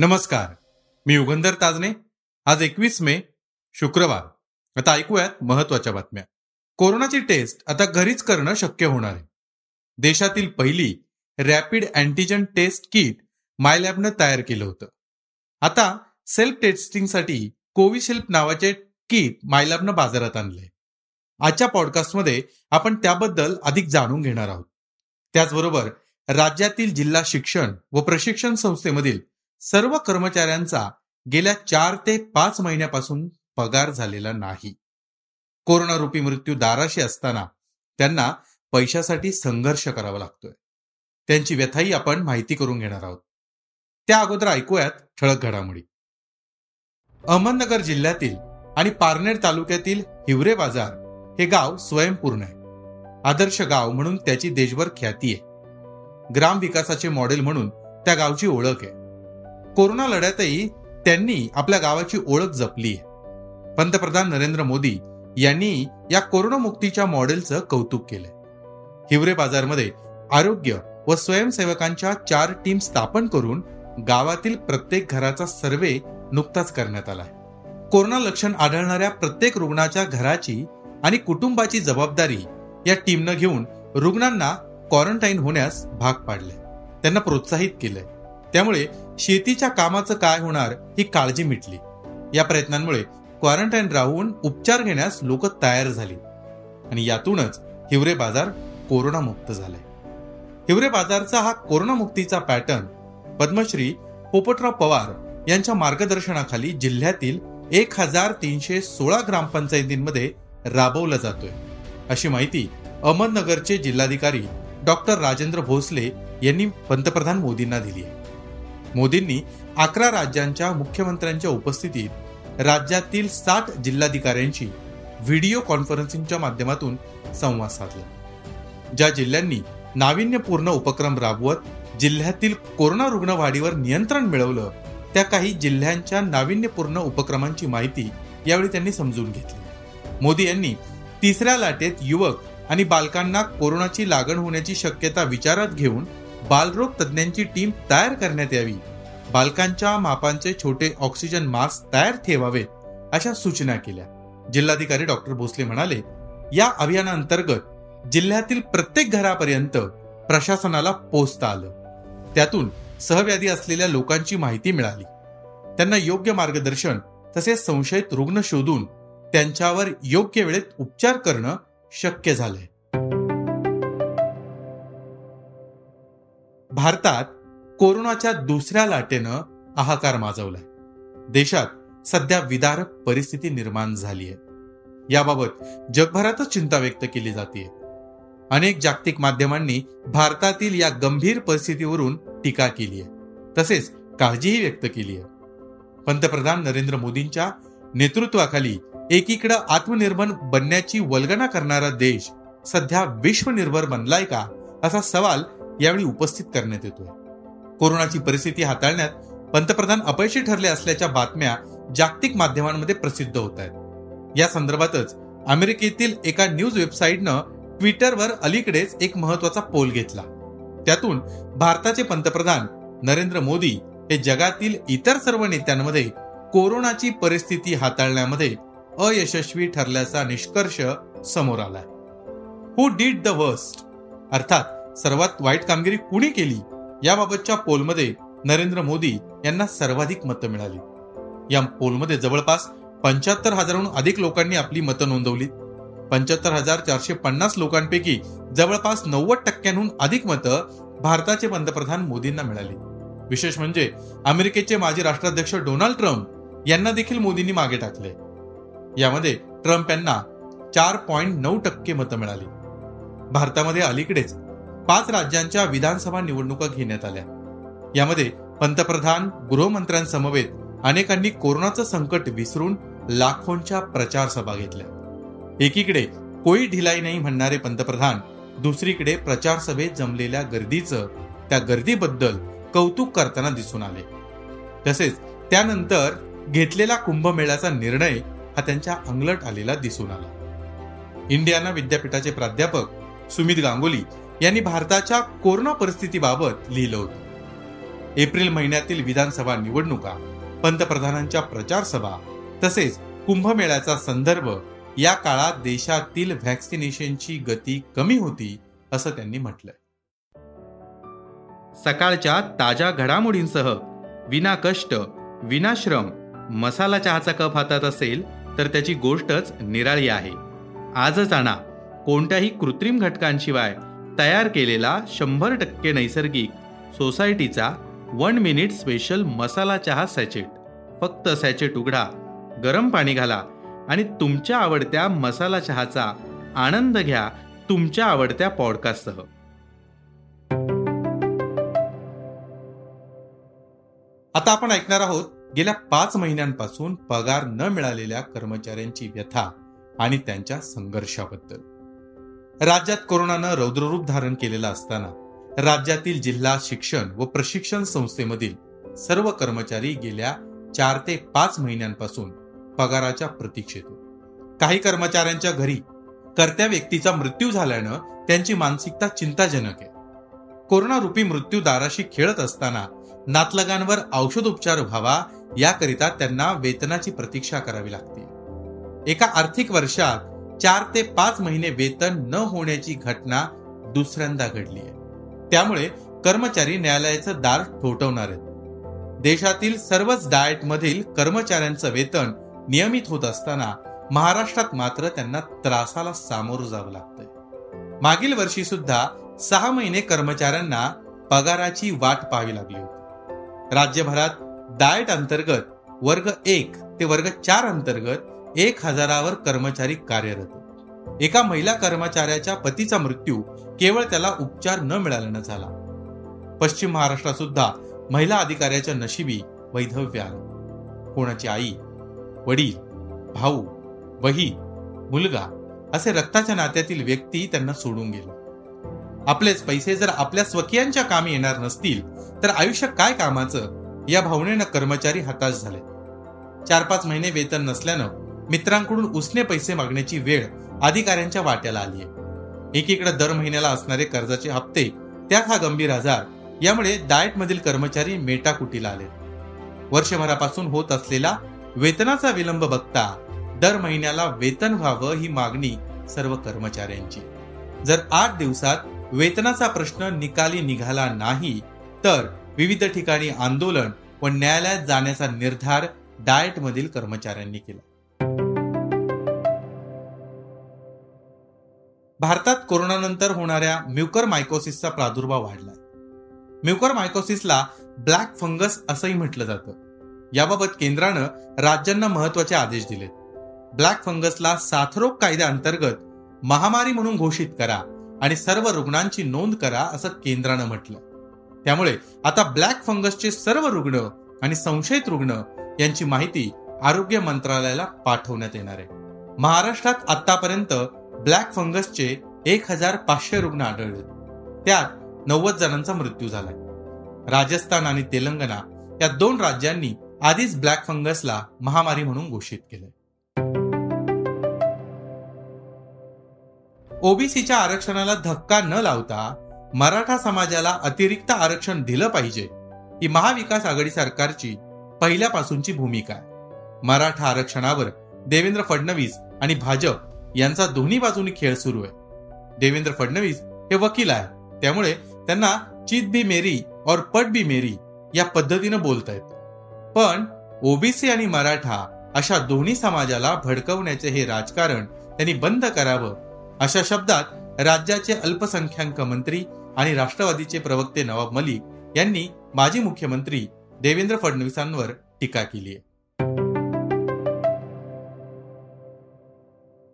नमस्कार. मी युगंधर ताजने आज एकवीस मे शुक्रवार. आता ऐकूयात महत्त्वाच्या बातम्या. कोरोनाची टेस्ट आता घरीच करणं शक्य होणार आहे. देशातील पहिली रॅपिड अँटीजन टेस्ट किट मायलॅबनं तयार केलं होतं. आता सेल्फ टेस्टिंगसाठी कोविशिल्ड नावाचे किट मायलॅबनं बाजारात आणले आजच्या पॉडकास्टमध्ये आपण त्याबद्दल अधिक जाणून घेणार आहोत. त्याचबरोबर राज्यातील जिल्हा शिक्षण व प्रशिक्षण संस्थेमधील सर्व कर्मचाऱ्यांचा गेल्या चार ते पाच महिन्यापासून पगार झालेला नाही. कोरोना रूपी मृत्यू दाराशी असताना त्यांना पैशासाठी संघर्ष करावा लागतोय. त्यांची व्यथाही आपण माहिती करून घेणार आहोत. त्या अगोदर ऐकूयात ठळक घडामोडी. अहमदनगर जिल्ह्यातील आणि पारनेर तालुक्यातील हिवरे बाजार हे गाव स्वयंपूर्ण आहे. आदर्श गाव म्हणून त्याची देशभर ख्याती आहे. ग्राम विकासाचे मॉडेल म्हणून त्या गावची ओळख आहे. कोरोना लढ्यातही त्यांनी आपल्या गावाची ओळख जपली पंतप्रधान नरेंद्र मोदी यांनी या कोरोनामुक्तीच्या मॉडेलचं कौतुक केलंय. हिवरे बाजारमध्ये आरोग्य व स्वयंसेवकांच्या चार टीम स्थापन करून गावातील प्रत्येक घराचा सर्वे नुकताच करण्यात आलाय कोरोना लक्षण आढळणाऱ्या प्रत्येक रुग्णाच्या घराची आणि कुटुंबाची जबाबदारी या टीमनं घेऊन रुग्णांना क्वारंटाईन होण्यास भाग पाडले त्यांना प्रोत्साहित केलंय. त्यामुळे शेतीच्या कामाचं काय होणार ही काळजी मिटली. या प्रयत्नांमुळे क्वारंटाईन राहून उपचार घेण्यास लोक तयार झाली. आणि यातूनच हिवरे बाजार कोरोनामुक्त झालाय हिवरे बाजारचा हा कोरोनामुक्तीचा पॅटर्न पद्मश्री पोपटराव पवार यांच्या मार्गदर्शनाखाली जिल्ह्यातील एक हजार तीनशे सोळा ग्रामपंचायतींमध्ये राबवला जातोय. अशी माहिती अहमदनगरचे जिल्हाधिकारी डॉक्टर राजेंद्र भोसले यांनी पंतप्रधान मोदींना दिली आहे. मोदींनी अकरा राज्यांच्या मुख्यमंत्र्यांच्या उपस्थितीत राज्यातील साठ जिल्हाधिकाऱ्यांशी व्हिडिओ कॉन्फरन्सिंगच्या माध्यमातून संवाद साधला. ज्या जिल्ह्यांनी नाविन्यपूर्ण उपक्रम राबवत जिल्ह्यातील कोरोना रुग्णवाढीवर नियंत्रण मिळवलं त्या काही जिल्ह्यांच्या नाविन्यपूर्ण उपक्रमांची माहिती यावेळी त्यांनी समजून घेतली. मोदी यांनी तिसऱ्या लाटेत युवक आणि बालकांना कोरोनाची लागण होण्याची शक्यता विचारात घेऊन बालरोग तज्ज्ञांची टीम तयार करण्यात यावी. बालकांच्या मापांचे छोटे ऑक्सिजन मास्क तयार ठेवावे अशा सूचना केल्या. जिल्हाधिकारी डॉक्टर भोसले म्हणाले या अभियानाअंतर्गत जिल्ह्यातील प्रत्येक घरापर्यंत प्रशासनाला पोचता आलं. त्यातून सहव्याधी असलेल्या लोकांची माहिती मिळाली. त्यांना योग्य मार्गदर्शन तसेच संशयित रुग्ण शोधून त्यांच्यावर योग्य वेळेत उपचार करणं शक्य झालंय. भारतात कोरोनाच्या दुसऱ्या लाटेनं हाहाकार माजवलाय. देशात सध्या विदारक परिस्थिती निर्माण झाली आहे याबाबत जगभरातच चिंता व्यक्त केली जाते अनेक जागतिक माध्यमांनी भारतातील या गंभीर परिस्थितीवरून टीका केली आहे तसेच काळजीही व्यक्त केली आहे पंतप्रधान नरेंद्र मोदींच्या नेतृत्वाखाली एकीकडं आत्मनिर्भर बनण्याची वल्गना करणारा देश सध्या विश्वनिर्भर बनलाय का असा सवाल यावेळी उपस्थित करण्यात येतोय. कोरोनाची परिस्थिती हाताळण्यात पंतप्रधान अपयशी ठरले असल्याच्या बातम्या जागतिक माध्यमांमध्ये प्रसिद्ध होत आहेत या संदर्भातच अमेरिकेतील एका न्यूज वेबसाईटनं ट्विटरवर अलीकडेच एक महत्त्वाचा पोल घेतला. त्यातून भारताचे पंतप्रधान नरेंद्र मोदी हे जगातील इतर सर्व नेत्यांमध्ये कोरोनाची परिस्थिती हाताळण्यामध्ये अयशस्वी ठरल्याचा निष्कर्ष समोर आलाय. हु डीड द वर्स्ट अर्थात सर्वात वाईट कामगिरी कुणी केली? याबाबतच्या पोलमध्ये नरेंद्र मोदी यांना सर्वाधिक मतं मिळाली. या पोलमध्ये जवळपास पंच्याहत्तर हजारहून अधिक लोकांनी आपली मतं नोंदवली. पंच्याहत्तर हजार चारशे पन्नास लोकांपैकी जवळपास नव्वद टक्क्यांहून अधिक मतं भारताचे पंतप्रधान मोदींना मिळाली. विशेष म्हणजे अमेरिकेचे माजी राष्ट्राध्यक्ष डोनाल्ड ट्रम्प यांना देखील मोदींनी मागे टाकले. यामध्ये ट्रम्प यांना चार पॉइंट नऊ टक्के मतं मिळाली. भारतामध्ये अलीकडेच पाच राज्यांच्या विधानसभा निवडणुका घेण्यात आल्या. यामध्ये पंतप्रधान गृहमंत्र्यांसमवेत अनेकांनी कोरोनाचं संकट विसरून लाखोंच्या प्रचार सभा घेतल्या. एकीकडे कोई ढिलाई नाही म्हणणारे पंतप्रधान दुसरीकडे प्रचार सभेत जमलेल्या गर्दीचं त्या गर्दीबद्दल कौतुक करताना दिसून आले. तसेच त्यानंतर घेतलेला कुंभमेळ्याचा निर्णय हा त्यांच्या अंगलट आलेला दिसून आला. इंडियाना विद्यापीठाचे प्राध्यापक सुमित गांगुली यांनी भारताच्या कोरोना परिस्थितीबाबत लिहिलं होतं. एप्रिल महिन्यातील विधानसभा निवडणुका पंतप्रधानांच्या प्रचार सभा तसेच कुंभमेळ्याचा संदर्भ या काळात देशातील व्हॅक्सिनेशनची गती कमी होती असं त्यांनी म्हटलंय. सकाळच्या ताज्या घडामोडींसह विना कष्ट विनाश्रम मसाला चहाचा कप हातात असेल तर त्याची गोष्टच निराळी आहे. आजच आणा कोणत्याही कृत्रिम घटकांशिवाय तयार केलेला शंभर टक्के नैसर्गिक सोसायटीचा वन मिनिट स्पेशल मसाला चहा सॅचेट. फक्त सॅचेट उघडा गरम पाणी घाला आणि तुमच्या आवडत्या मसाला चहाचा आनंद घ्या तुमच्या आवडत्या पॉडकास्टसह. आता आपण ऐकणार आहोत गेल्या पाच महिन्यांपासून पगार न मिळालेल्या कर्मचाऱ्यांची व्यथा आणि त्यांच्या संघर्षाबद्दल. राज्यात कोरोनानं रौद्ररूप धारण केलेलं असताना राज्यातील जिल्हा शिक्षण व प्रशिक्षण संस्थेमधील सर्व कर्मचारी गेल्या चार ते पाच महिन्यांपासून पगाराच्या प्रतीक्षेत काही कर्मचाऱ्यांच्या घरी कर्त्या व्यक्तीचा मृत्यू झाल्यानं त्यांची मानसिकता चिंताजनक आहे. कोरोना रूपी मृत्यू दाराशी खेळत असताना नातलगांवर औषधोपचार व्हावा याकरिता त्यांना वेतनाची प्रतीक्षा करावी लागते. एका आर्थिक वर्षात चार ते पाच महिने वेतन न होण्याची घटना दुसऱ्यांदा घडली आहे. त्यामुळे कर्मचारी न्यायालयाचं दार ठोठवणार आहेत. देशातील सर्वच डाएट मधील कर्मचाऱ्यांचं वेतन नियमित होत असताना महाराष्ट्रात मात्र त्यांना त्रासाला सामोरं जावं लागतंय. मागील वर्षी सुद्धा सहा महिने कर्मचाऱ्यांना पगाराची वाट पाहावी लागली होती. राज्यभरात डाएट अंतर्गत वर्ग एक ते वर्ग चार अंतर्गत एक हजारावर कर्मचारी कार्यरत. एका महिला कर्मचाऱ्याच्या पतीचा मृत्यू केवळ त्याला उपचार न मिळाल्यानं झाला. पश्चिम महाराष्ट्रात सुद्धा महिला अधिकाऱ्याच्या नशिबी वैधव्य आलं. कोणाची आई वडील भाऊ बहीण मुलगा असे रक्ताच्या नात्यातील व्यक्ती त्यांना सोडून गेले. आपलेच पैसे जर आपल्या स्वकीयांच्या कामी येणार नसतील तर आयुष्य काय कामाचं? या भावनेनं कर्मचारी हताश झाले. चार पाच महिने वेतन नसल्यानं मित्रांकडून उसने पैसे मागण्याची वेळ अधिकाऱ्यांच्या वाट्याला आली आहे. एकीकडे दर महिन्याला असणारे कर्जाचे हप्ते त्यात हा गंभीर आजार यामुळे डाएट मधील कर्मचारी मेटाकुटीला आले. वर्षभरापासून होत असलेला वेतनाचा विलंब बघता दर महिन्याला वेतन व्हावं ही मागणी सर्व कर्मचाऱ्यांची. जर आठ दिवसात वेतनाचा प्रश्न निकाली निघाला नाही तर विविध ठिकाणी आंदोलन व न्यायालयात जाण्याचा निर्धार डाएट मधील कर्मचाऱ्यांनी केला. भारतात कोरोनानंतर होणाऱ्या म्युकर मायकोसिसचा प्रादुर्भाव वाढलाय. म्युकर मायकोसिसला ब्लॅक फंगस असंही म्हटलं जातं. याबाबत केंद्रानं राज्यांना महत्त्वाचे आदेश दिलेत. ब्लॅक फंगसला साथरोग कायद्याअंतर्गत महामारी म्हणून घोषित करा आणि सर्व रुग्णांची नोंद करा असं केंद्रानं म्हटलं त्यामुळे आता ब्लॅक फंगसचे सर्व रुग्ण आणि संशयित रुग्ण यांची माहिती आरोग्य मंत्रालयाला पाठवण्यात येणार आहे. महाराष्ट्रात आतापर्यंत ब्लॅक फंगसचे एक हजार पाचशे रुग्ण आढळले. त्यात नव्वद जणांचा मृत्यू झालाय. राजस्थान आणि तेलंगणा या दोन राज्यांनी आधीच ब्लॅक फंगसला महामारी म्हणून घोषित केलंय. ओबीसीच्या आरक्षणाला धक्का न लावता मराठा समाजाला अतिरिक्त आरक्षण दिलं पाहिजे ही महाविकास आघाडी सरकारची पहिल्यापासूनची भूमिका आहे. मराठा आरक्षणावर देवेंद्र फडणवीस आणि भाजप यांचा दोन्ही बाजूनी खेळ सुरू आहे. देवेंद्र फडणवीस हे वकील आहे त्यामुळे त्यांना चित बी मेरी और पट बी मेरी या पद्धतीनं बोलतायत पण ओबीसी आणि मराठा अशा दोन्ही समाजाला भडकवण्याचे हे राजकारण त्यांनी बंद करावं अशा शब्दात राज्याचे अल्पसंख्याक मंत्री आणि राष्ट्रवादीचे प्रवक्ते नवाब मलिक यांनी माजी मुख्यमंत्री देवेंद्र फडणवीसांवर टीका केली आहे.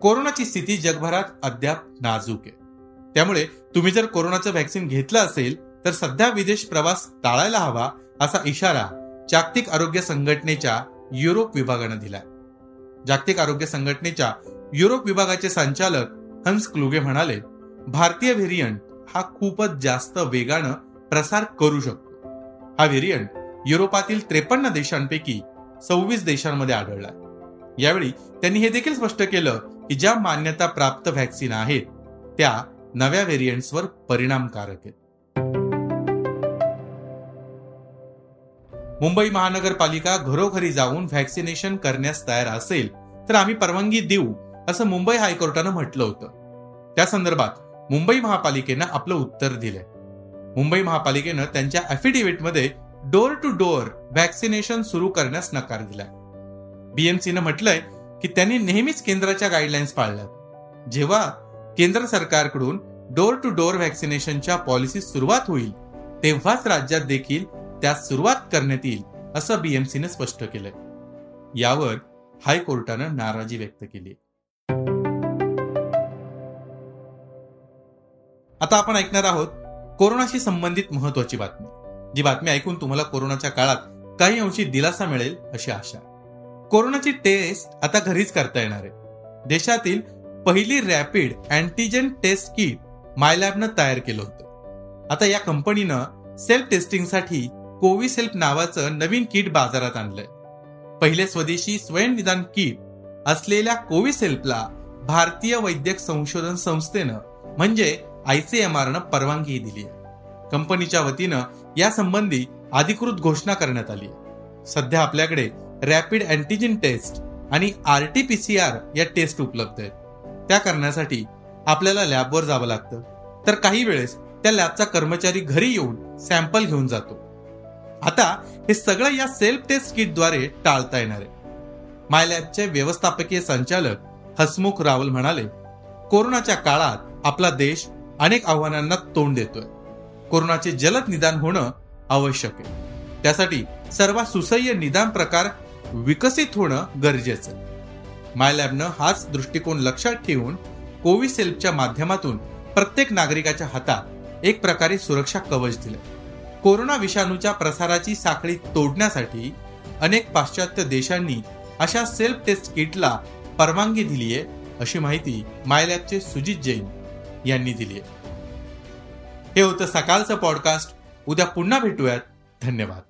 कोरोनाची स्थिती जगभरात अद्याप नाजूक आहे. त्यामुळे तुम्ही जर कोरोनाचं व्हॅक्सिन घेतलं असेल तर सध्या विदेश प्रवास टाळायला हवा असा इशारा जागतिक आरोग्य संघटनेच्या युरोप विभागानं दिलाय. जागतिक आरोग्य संघटनेच्या युरोप विभागाचे संचालक हंस क्लुगे म्हणाले भारतीय व्हेरियंट हा खूपच जास्त वेगानं प्रसार करू शकतो. हा व्हेरियंट युरोपातील त्रेपन्न देशांपैकी सव्वीस देशांमध्ये आढळला यावेळी त्यांनी हे देखील स्पष्ट केलं की ज्या मान्यता प्राप्त व्हॅक्सिन आहेत त्या नव्या व्हेरियंट्सवर परिणामकारक आहेत. मुंबई महानगरपालिका घरोघरी जाऊन व्हॅक्सिनेशन करण्यास तयार असेल तर आम्ही परवानगी देऊ असं मुंबई हायकोर्टानं म्हटलं होतं. त्या संदर्भात मुंबई महापालिकेनं आपलं उत्तर दिलंय. मुंबई महापालिकेनं त्यांच्या अफिडेव्हिटमध्ये डोअर टू डोअर व्हॅक्सिनेशन सुरू करण्यास नकार दिलाय. बीएमसीनं म्हटलंय की त्यांनी नेहमीच केंद्राच्या गाईडलाईन्स पाळल्यात. जेव्हा केंद्र सरकारकडून डोअर टू डोअर व्हॅक्सिनेशनच्या पॉलिसी सुरुवात होईल तेव्हाच राज्यात देखील त्यास सुरुवात करण्यात येईल असं बीएमसीने स्पष्ट केलंय. यावर हायकोर्टानं नाराजी व्यक्त केली आता आपण ऐकणार आहोत कोरोनाशी संबंधित महत्वाची बातमी जी बातमी ऐकून तुम्हाला कोरोनाच्या काळात काही अंशी दिलासा मिळेल अशी आशा. कोरोनाची टेस्ट आता घरीच करता येणार आहे. देशातील पहिली रॅपिड अँटीजेन टेस्ट किट मायलॅबनं तयार केलं होतं. आता या कंपनीनं सेल्फ टेस्टिंगसाठी कोविसेल्फ नावाचं नवीन किट बाजारात आणलंय. पहिले स्वदेशी स्वयंनिदान किट असलेल्या कोविसेल्फला भारतीय वैद्यक संशोधन संस्थेनं म्हणजे आयसीएमआरनं परवानगी दिली आहे. कंपनीच्या वतीनं यासंबंधी अधिकृत घोषणा करण्यात आली आहे. सध्या आपल्याकडे रॅपिड अँटीजेन टेस्ट आणि आरटीपीसीआर या टेस्ट उपलब्ध आहेत. त्या करण्यासाठी आपल्याला लॅबवर जावं लागतं. तर काही वेळेस त्या लॅबचा कर्मचारी घरी येऊन सॅम्पल घेऊन जातो. आता हे सगळं या सेल्फ टेस्ट किटद्वारे टाळता येणार आहे. माय लॅबचे व्यवस्थापकीय संचालक हसमुख रावल म्हणाले कोरोनाच्या काळात आपला देश अनेक आव्हानांना तोंड देतोय. कोरोनाचे जलद निदान होणं आवश्यक आहे. त्यासाठी सर्वात सुसह्य निदान प्रकार विकसित होणं गरजेचं. मायलॅबनं हाच दृष्टिकोन लक्षात ठेवून कोविसेल्फच्या माध्यमातून प्रत्येक नागरिकाच्या हातात एक प्रकारे सुरक्षा कवच दिलं. कोरोना विषाणूच्या प्रसाराची साखळी तोडण्यासाठी अनेक पाश्चात्य देशांनी अशा सेल्फ टेस्ट किटला परवानगी दिली आहे अशी माहिती मायलॅबचे सुजित जैन यांनी दिली आहे हे होतं सकाळचं पॉडकास्ट. उद्या पुन्हा भेटूयात. धन्यवाद.